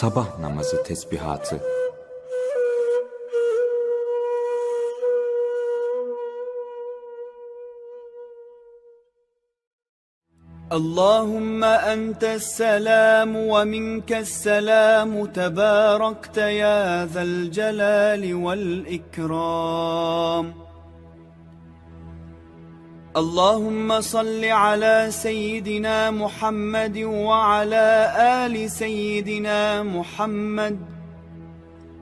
Sabah namazı tesbihatı. اللهم أنت السلام ومنك السلام تباركت يا ذا الجلال والإكرام اللهم صل على سيدنا محمد وعلى آل سيدنا محمد.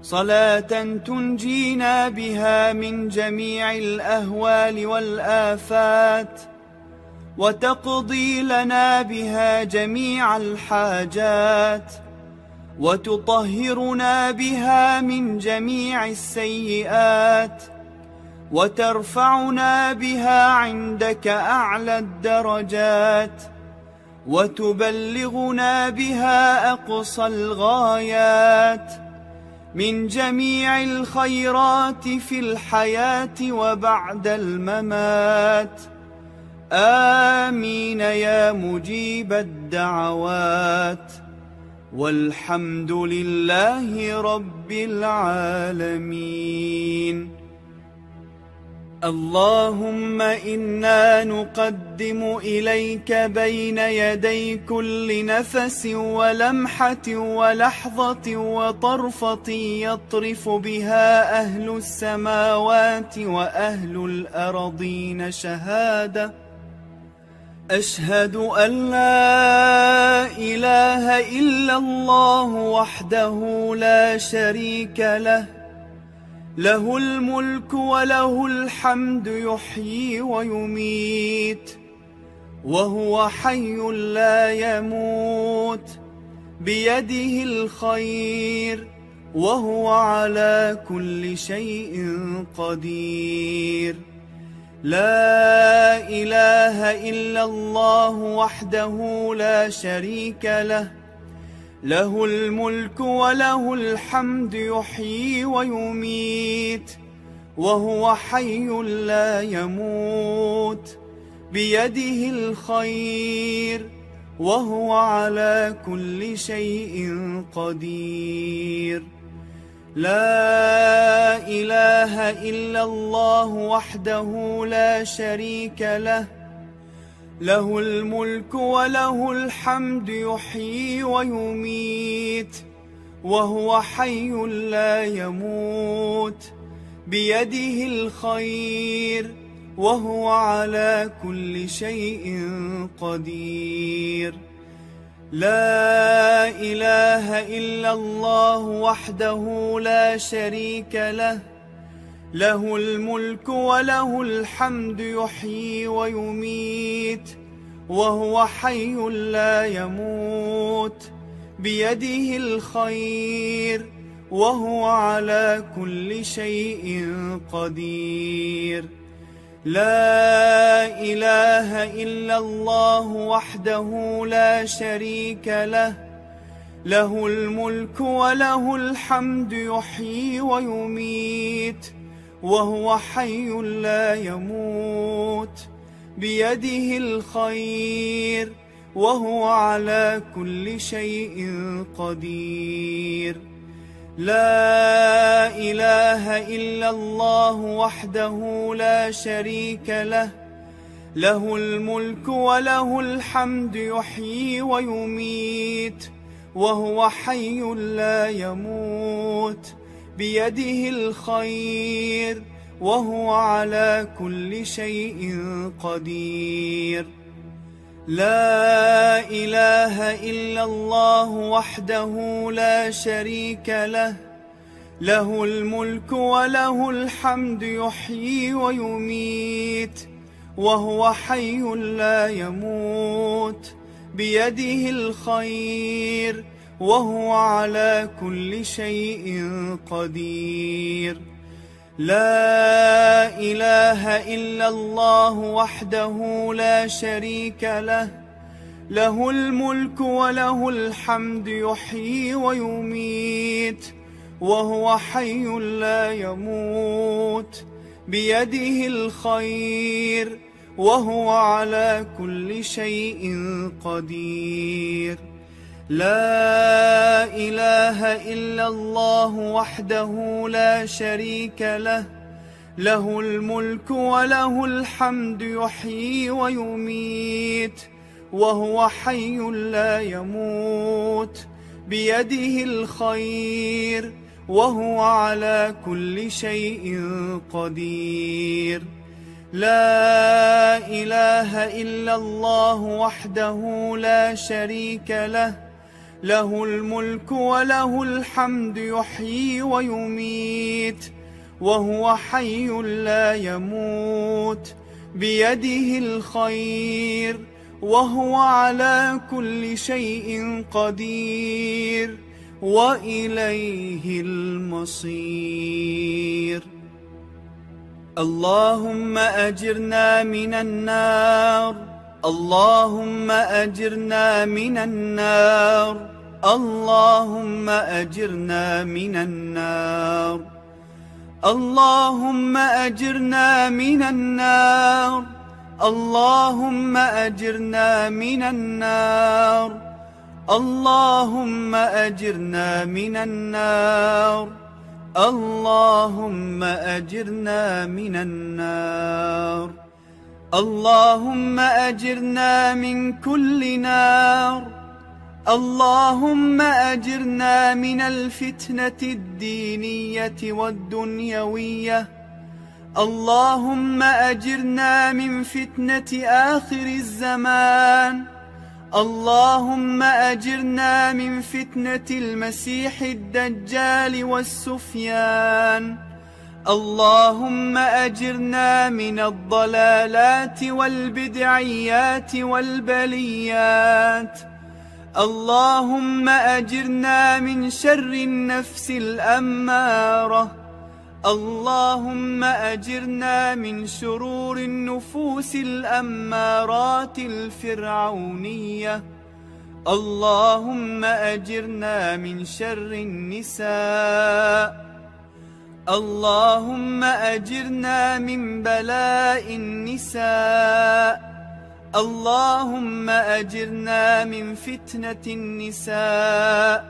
صلاة تنجينا بها من جميع الأهوال والآفات. وتقضي لنا بها جميع الحاجات. وتطهرنا بها من جميع السيئات. وترفعنا بها عندك أعلى الدرجات وتبلغنا بها أقصى الغايات من جميع الخيرات في الحياة وبعد الممات. آمين يا مجيب الدعوات. والحمد لله رب العالمين. اللهم إنا نقدم إليك بين يدي كل نفس ولمحة ولحظة وطرفة يطرف بها أهل السماوات وأهل الأرضين شهادة. أشهد أن لا إله إلا الله وحده لا شريك له. له الملك وله الحمد يحيي ويميت وهو حي لا يموت بيده الخير وهو على كل شيء قدير. لا إله إلا الله وحده لا شريك له له الملك وله الحمد يحيي ويميت وهو حي لا يموت بيده الخير وهو على كل شيء قدير. لا إله إلا الله وحده لا شريك له له الملك وله الحمد يحيي ويميت وهو حي لا يموت بيده الخير وهو على كل شيء قدير. لا إله إلا الله وحده لا شريك له له الملك وله الحمد يحيي ويميت وهو حي لا يموت بيده الخير وهو على كل شيء قدير. لا إله إلا الله وحده لا شريك له له الملك وله الحمد يحيي ويميت. وهو حي لا يموت بيده الخير وهو على كل شيء قدير. لا إله إلا الله وحده لا شريك له له الملك وله الحمد يحيي ويميت وهو حي لا يموت. بيده الخير وهو على كل شيء قدير. لا إله إلا الله وحده لا شريك له له الملك وله الحمد يحيي ويميت وهو حي لا يموت. بيده الخير وهو على كل شيء قدير. لا إله إلا الله وحده لا شريك له. له الملك وله الحمد يحيي ويميت وهو حي لا يموت. بيده الخير وهو على كل شيء قدير. لا إله إلا الله وحده لا شريك له. له الملك وله الحمد يحيي ويميت وهو حي لا يموت. بيده الخير وهو على كل شيء قدير. لا إله إلا الله وحده لا شريك له. له الملك وله الحمد يحيي ويميت وهو حي لا يموت بيده الخير وهو على كل شيء قدير وإليه المصير. اللهم أجرنا من النار اللهم أجرنا من النار. اللهم أجرنا من النار. اللهم أجرنا من النار. اللهم أجرنا من النار. اللهم أجرنا من النار. اللهم أجرنا من النار. اللهم أجرنا من كل نار. اللهم أجرنا من الفتنة الدينية والدنيوية. اللهم أجرنا من فتنة آخر الزمان. اللهم أجرنا من فتنة المسيح الدجال والسفيان. اللهم أجرنا من الضلالات والبدعيات والبليات. اللهم أجرنا من شر النفس الأمارة. اللهم أجرنا من شرور النفوس الأمارات الفرعونية. اللهم أجرنا من شر النساء. اللهم أجرنا من بلاء النساء. اللهم أجرنا من فتنة النساء.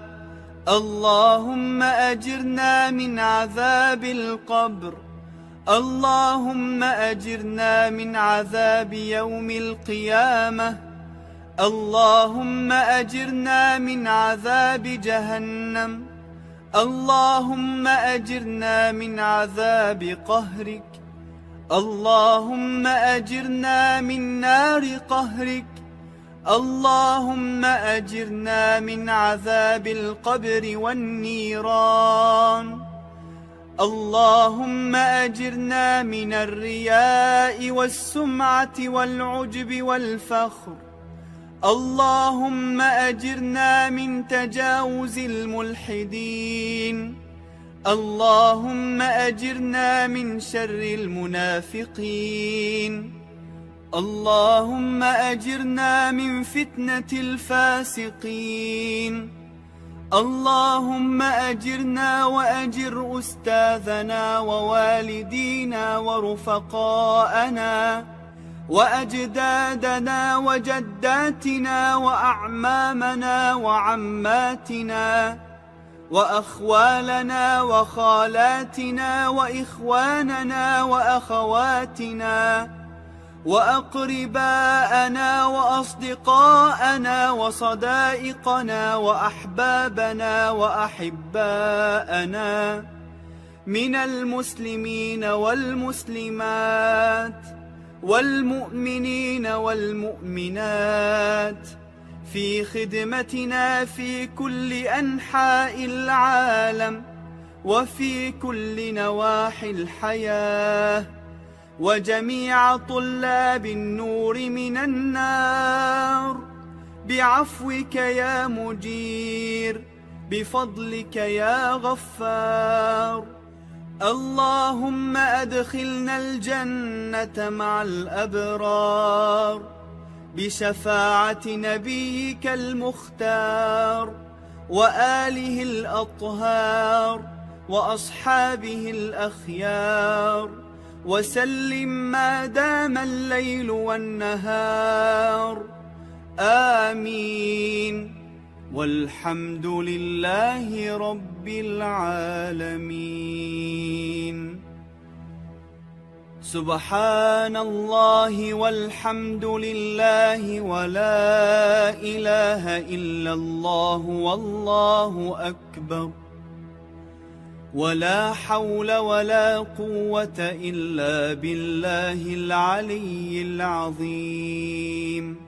اللهم أجرنا من عذاب القبر. اللهم أجرنا من عذاب يوم القيامة. اللهم أجرنا من عذاب جهنم. اللهم أجرنا من عذاب قهرك. اللهم أجرنا من نار قهرك. اللهم أجرنا من عذاب القبر والنيران. اللهم أجرنا من الرياء والسمعة والعجب والفخر. اللهم أجرنا من تجاوز الملحدين. اللهم أجرنا من شر المنافقين. اللهم أجرنا من فتنة الفاسقين. اللهم أجرنا وأجر أستاذنا ووالدينا ورفقاءنا. وأجدادنا وجداتنا وأعمامنا وعماتنا وأخوالنا وخالاتنا وإخواننا وأخواتنا وأقرباءنا وأصدقاءنا وصدائقنا وأحبابنا وأحباءنا من المسلمين والمسلمات والمؤمنين والمؤمنات في خدمتنا في كل أنحاء العالم وفي كل نواحي الحياة وجميع طلاب النور من النار. بعفوك يا مجير بفضلك يا غفار. اللهم أدخلنا الجنة مع الأبرار بشفاعة نبيك المختار وآله الأطهار وأصحابه الأخيار وسلم ما دام الليل والنهار. آمين. والحمد لله رب العالمين. سبحان الله والحمد لله ولا إله إلا الله والله أكبر. ولا حول ولا قوة إلا بالله العلي العظيم.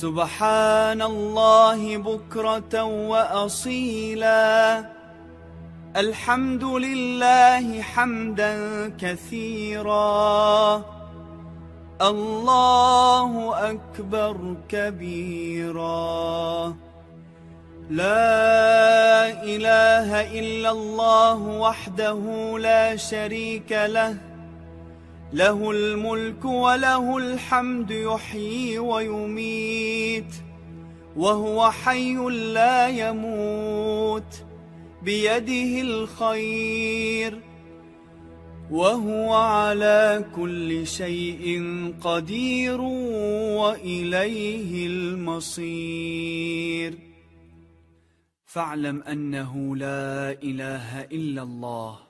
سبحان الله بكرة وأصيلا. الحمد لله حمدا كثيرا. الله أكبر كبيرا. لا إله إلا الله وحده لا شريك له. له الملك وله الحمد يحيي ويميت وهو حي لا يموت بيده الخير وهو على كل شيء قدير وإليه المصير. فاعلم أنه لا إله إلا الله.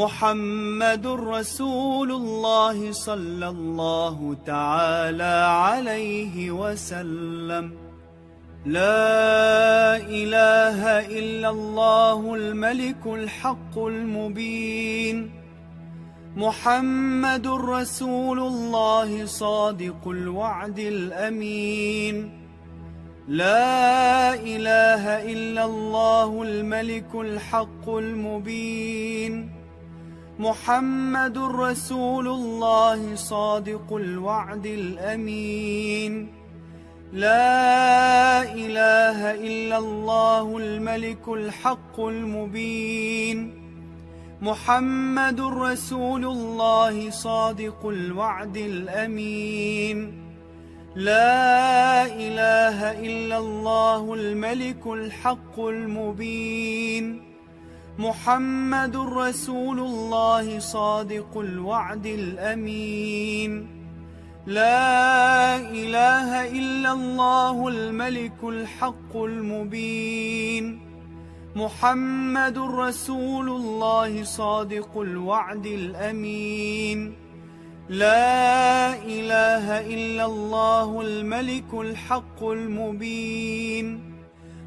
محمد رسول الله صلى الله تعالى عليه وسلم. لا إله إلا الله الملك الحق المبين. محمد رسول الله صادق الوعد الأمين. لا إله إلا الله الملك الحق المبين. محمد رسول الله صادق الوعد الأمين. لا إله إلا الله الملك الحق المبين. محمد رسول الله صادق الوعد الأمين. لا إله إلا الله الملك الحق المبين. محمد رسول الله صادق الوعد الأمين. لا إله إلا الله الملك الحق المبين. محمد رسول الله صادق الوعد الأمين. لا إله إلا الله الملك الحق المبين.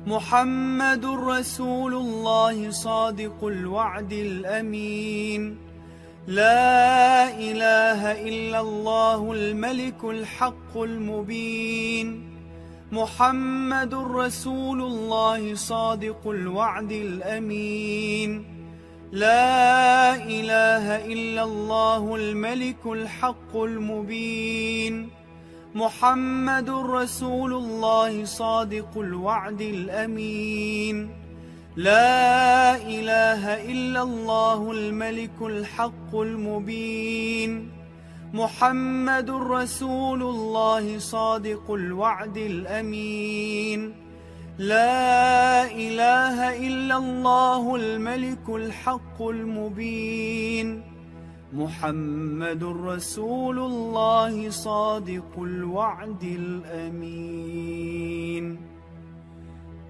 محمد رسول الله صادق الوعد الأمين. لا إله إلا الله الملك الحق المبين. محمد رسول الله صادق الوعد الأمين. لا إله إلا الله الملك الحق المبين. محمد رسول الله صادق الوعد الأمين. لا إله إلا الله الملك الحق المبين. محمد رسول الله صادق الوعد الأمين. لا إله إلا الله الملك الحق المبين. محمد رسول الله صادق الوعد الأمين.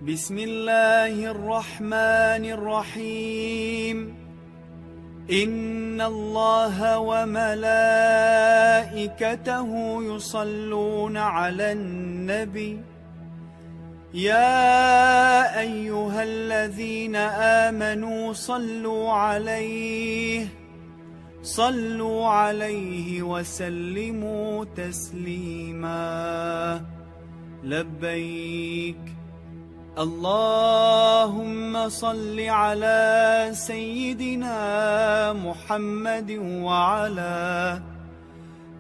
بسم الله الرحمن الرحيم. إن الله وملائكته يصلون على النبي. يا أيها الذين آمنوا صلوا عليه. صلوا عليه وسلموا تسليما. لبيك. اللهم صل على سيدنا محمد وعلى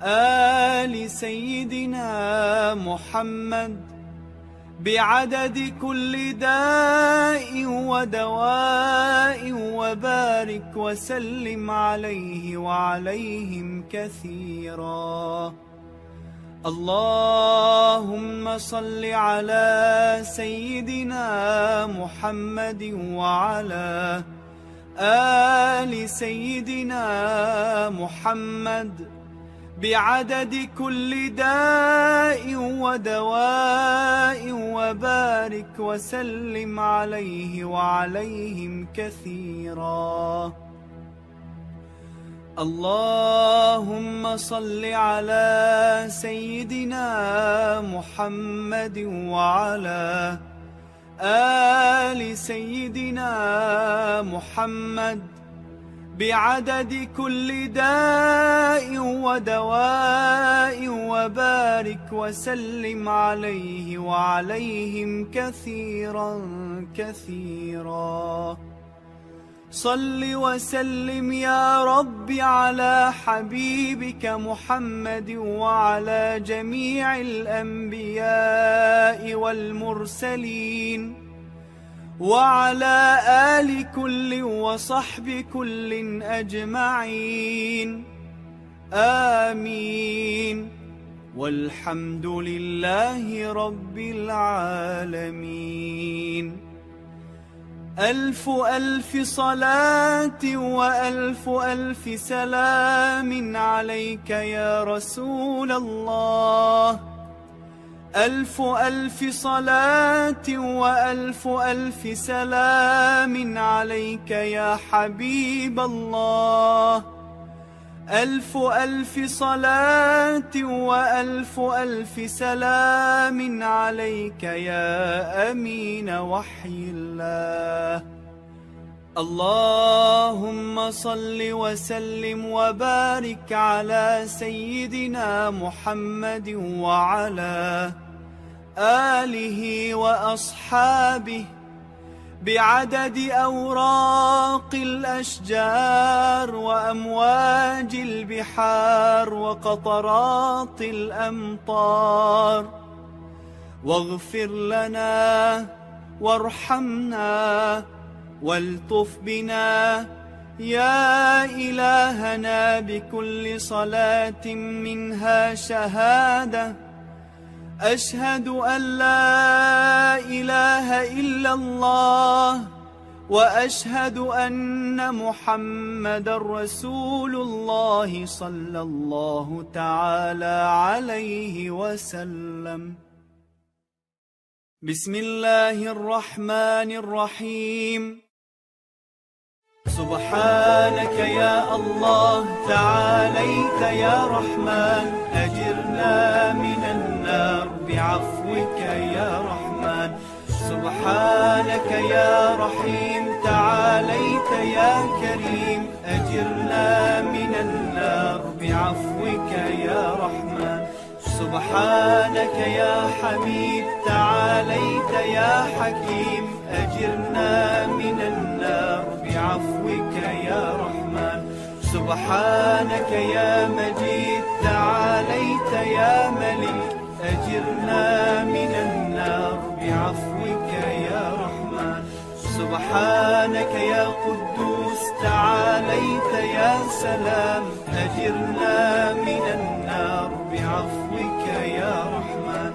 آل سيدنا محمد بعدد كل داء ودواء وبارك وسلم عليه وعليهم كثيراً. اللهم صل على سيدنا محمد وعلى آل سيدنا محمد. بعدد كل داء ودواء وبارك وسلم عليه وعليهم كثيراً. اللهم صل على سيدنا محمد وعلى آل سيدنا محمد بعدد كل داء ودواء وبارك وسلم عليه وعليهم كثيرا كثيرا. صل وسلم يا رب على حبيبك محمد وعلى جميع الأنبياء والمرسلين. وعلى آل كل وصحب كل أجمعين. آمين. والحمد لله رب العالمين. ألف ألف صلاة وألف ألف سلام عليك يا رسول الله. ألف ألف صلاة وألف ألف سلام عليك يا حبيب الله. ألف ألف صلاة وألف ألف سلام عليك يا أمين وحي الله. اللهم صل وسلم وبارك على سيدنا محمد وعلى آله وأصحابه بعدد أوراق الأشجار وأمواج البحار وقطرات الأمطار. واغفر لنا وارحمنا والطف بنا. يا إلهنا بكل صلاة منها شهادة. أشهد أن لا إله إلا الله وأشهد أن محمد رسول الله صلى الله تعالى عليه وسلم. بسم الله الرحمن الرحيم. سبحانك يا الله تعاليت يا رحمن أجرنا من بعفوك يا رحمن. سبحانك يا رحيم تعاليت يا كريم. أجرنا من النار بعفوك يا رحمن. سبحانك يا حميد تعاليت يا حكيم. أجرنا من النار بعفوك يا رحمن. سبحانك يا مجيد تعاليت يا ملك أجرنا من النار بعفوك يا رحمن. سبحانك يا قدوس تعاليت يا سلام. أجرنا من النار بعفوك يا رحمن.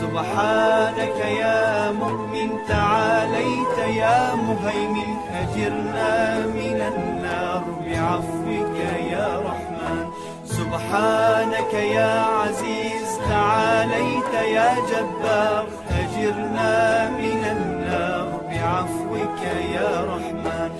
سبحانك يا مؤمن تعاليت يا مهيمن. أجرنا من النار بعفوك يا رحمن. سبحانك يا عزيز تعاليت يا جبار أجرنا من النار بعفوك يا رحمن.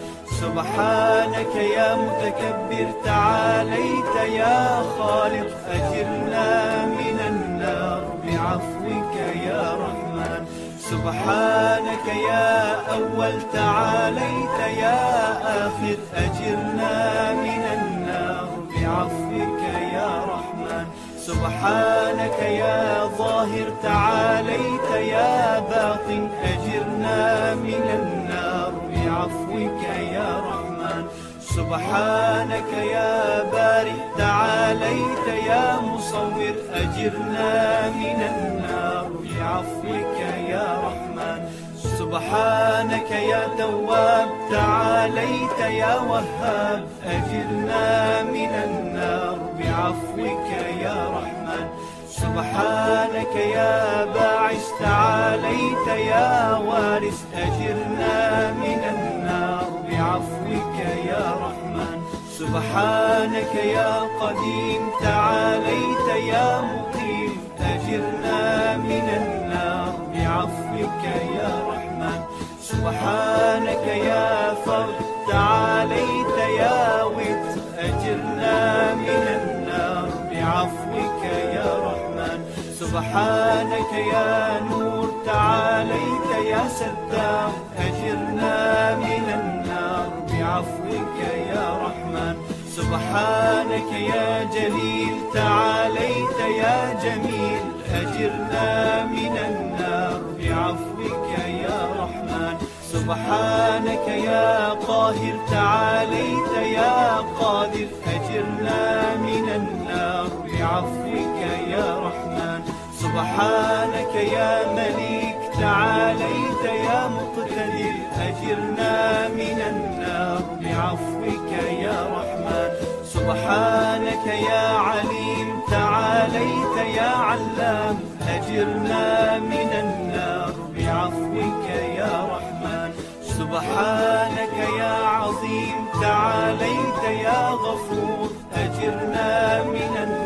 سبحانك يا متكبر تعاليت يا خالق أجرنا من النار بعفوك يا رحمن. سبحانك يا أول تعاليت يا آخر أجرنا من النار بعفوك سبحانك يا ظاهر تعاليت يا باطن أجرنا من النار بعفوك يا رحمن. سبحانك يا بارئ تعاليت يا مصور أجرنا من النار بعفوك يا رحمن. سبحانك يا تواب تعاليت يا وهاب أجرنا من النار بعفوك يا رحمن. سبحانك يا باعث تعاليت يا وارث. أجرنا من النار بعفوك يا رحمن. سبحانك يا قديم تعاليت يا مقيم. أجرنا من النار بعفوك يا رحمن. سبحانك يا فرد تعاليت يا وتر أجرنا من النار بعفوك يا رحمن سبحانك يا نور تعاليت يا ستار أجرنا من النار بعفوك يا رحمن سبحانك يا جليل تعاليت يا جميل أجرنا من النار بعفوك يا رحمن سبحانك يا قاهر تعاليت يا قادر أجرنا من النار. بعفوك يا رحمن سبحانك يا مليك تعاليت يا مقتدر أجرنا من النار بعفوك يا رحمن سبحانك يا عليم تعاليت يا علام أجرنا من النار بعفوك يا رحمن سبحانك يا عظيم تعاليت يا غفور أجرنا من النار.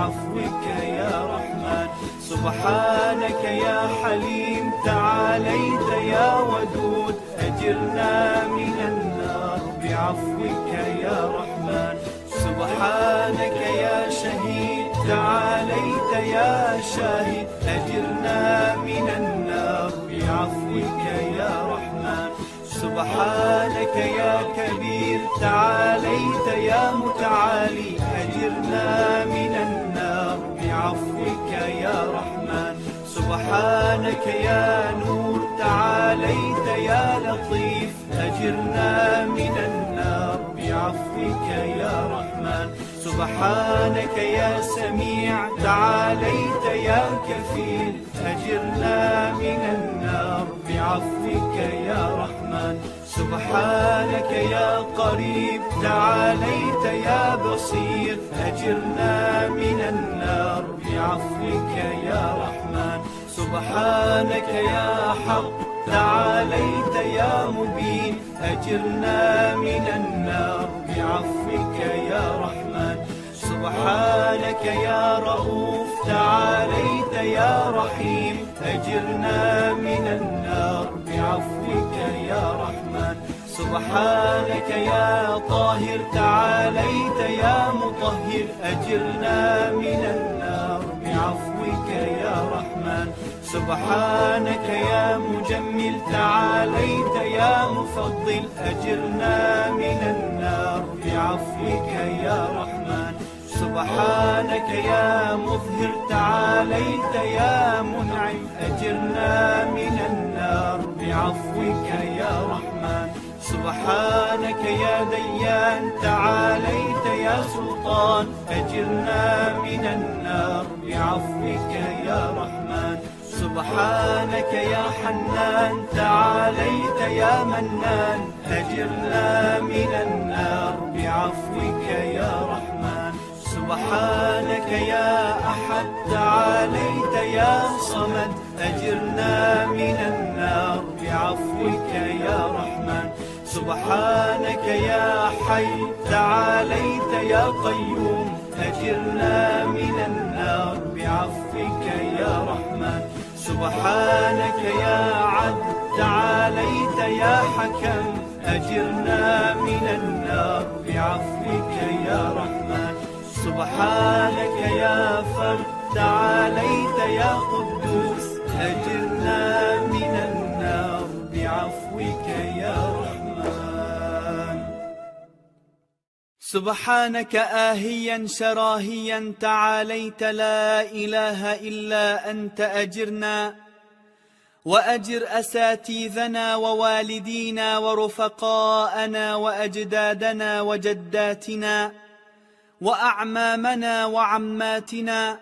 بعفوك يا رحمن سبحانك يا حليم تعاليت يا ودود أجرنا من النار بعفوك يا رحمن سبحانك يا شهيد تعاليت يا شاهد أجرنا من النار بعفوك يا رحمن سبحانك يا كبير تعاليت يا متعالي أجرنا من بعفوك يا رحمن سبحانك يا نور تعاليت يا لطيف أجرنا من النار بعفوك يا رحمن سبحانك يا سميع تعاليت يا كفيل أجرنا من النار بعفوك يا رحمن سبحانك يا قريب تعاليت يا بصير أجرنا من النار. بعفوك يا رحمن سبحانك يا حق تعاليت يا مبين أجرنا من النار. بعفوك يا رحمن سبحانك يا رؤوف تعاليت يا رحيم أجرنا من النار. بعفوك يا رحمن سبحانك يا طاهر تعاليت يا مطهر أجرنا من النار. بعفوك يا رحمن. سبحانك يا مجمل تعاليت يا مفضل. أجرنا من النار بعفوك يا رحمن. سبحانك يا مظهر تعاليت يا منعم. أجرنا من النار بعفوك يا رحمن. سبحانك يا ديان تعاليت يا سلطان. أجرنا من النار بعفوك يا رحمن. سبحانك يا حنان تعاليت يا منان. أجرنا من النار بعفوك يا رحمن. سبحانك يا أحد تعاليت يا صمد. أجرنا من النار بعفوك يا رحمن. سبحانك يا حي تعاليت يا قيوم. أجرنا من النار بعفوك يا رحمن. سبحانك يا عدل تعاليت يا حكم. أجرنا من النار بعفوك يا رحمن. سبحانك يا فرد تعاليت يا قدوس. أجرنا من النار سبحانك آهيا شراهيا تعاليت لا إله إلا أنت أجرنا وأجر أساتيذنا ووالدينا ورفقاءنا وأجدادنا وجداتنا وأعمامنا وعماتنا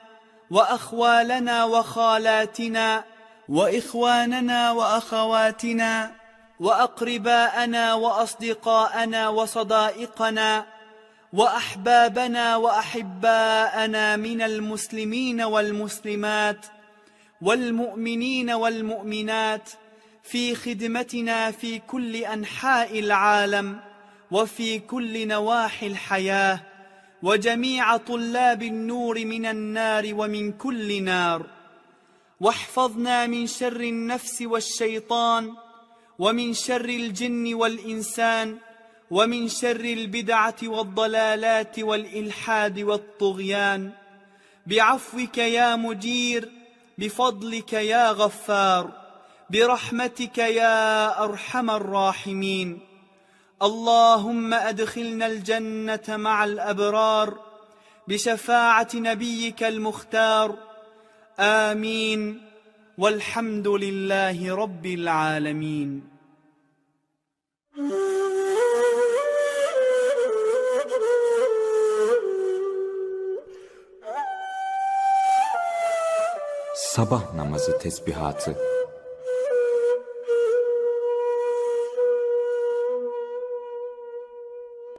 وأخوالنا وخالاتنا وإخواننا وأخواتنا وأقرباءنا وأصدقاءنا وصدائقنا وأحبابنا وأحباءنا من المسلمين والمسلمات والمؤمنين والمؤمنات في خدمتنا في كل أنحاء العالم وفي كل نواحي الحياة وجميع طلاب النور من النار ومن كل نار واحفظنا من شر النفس والشيطان ومن شر الجن والإنسان ومن شر البدعة والضلالات والإلحاد والطغيان. بعفوك يا مجير بفضلك يا غفار برحمتك يا أرحم الراحمين. اللهم أدخلنا الجنة مع الأبرار بشفاعة نبيك المختار. آمين. والحمد لله رب العالمين. Sabah namazı tesbihatı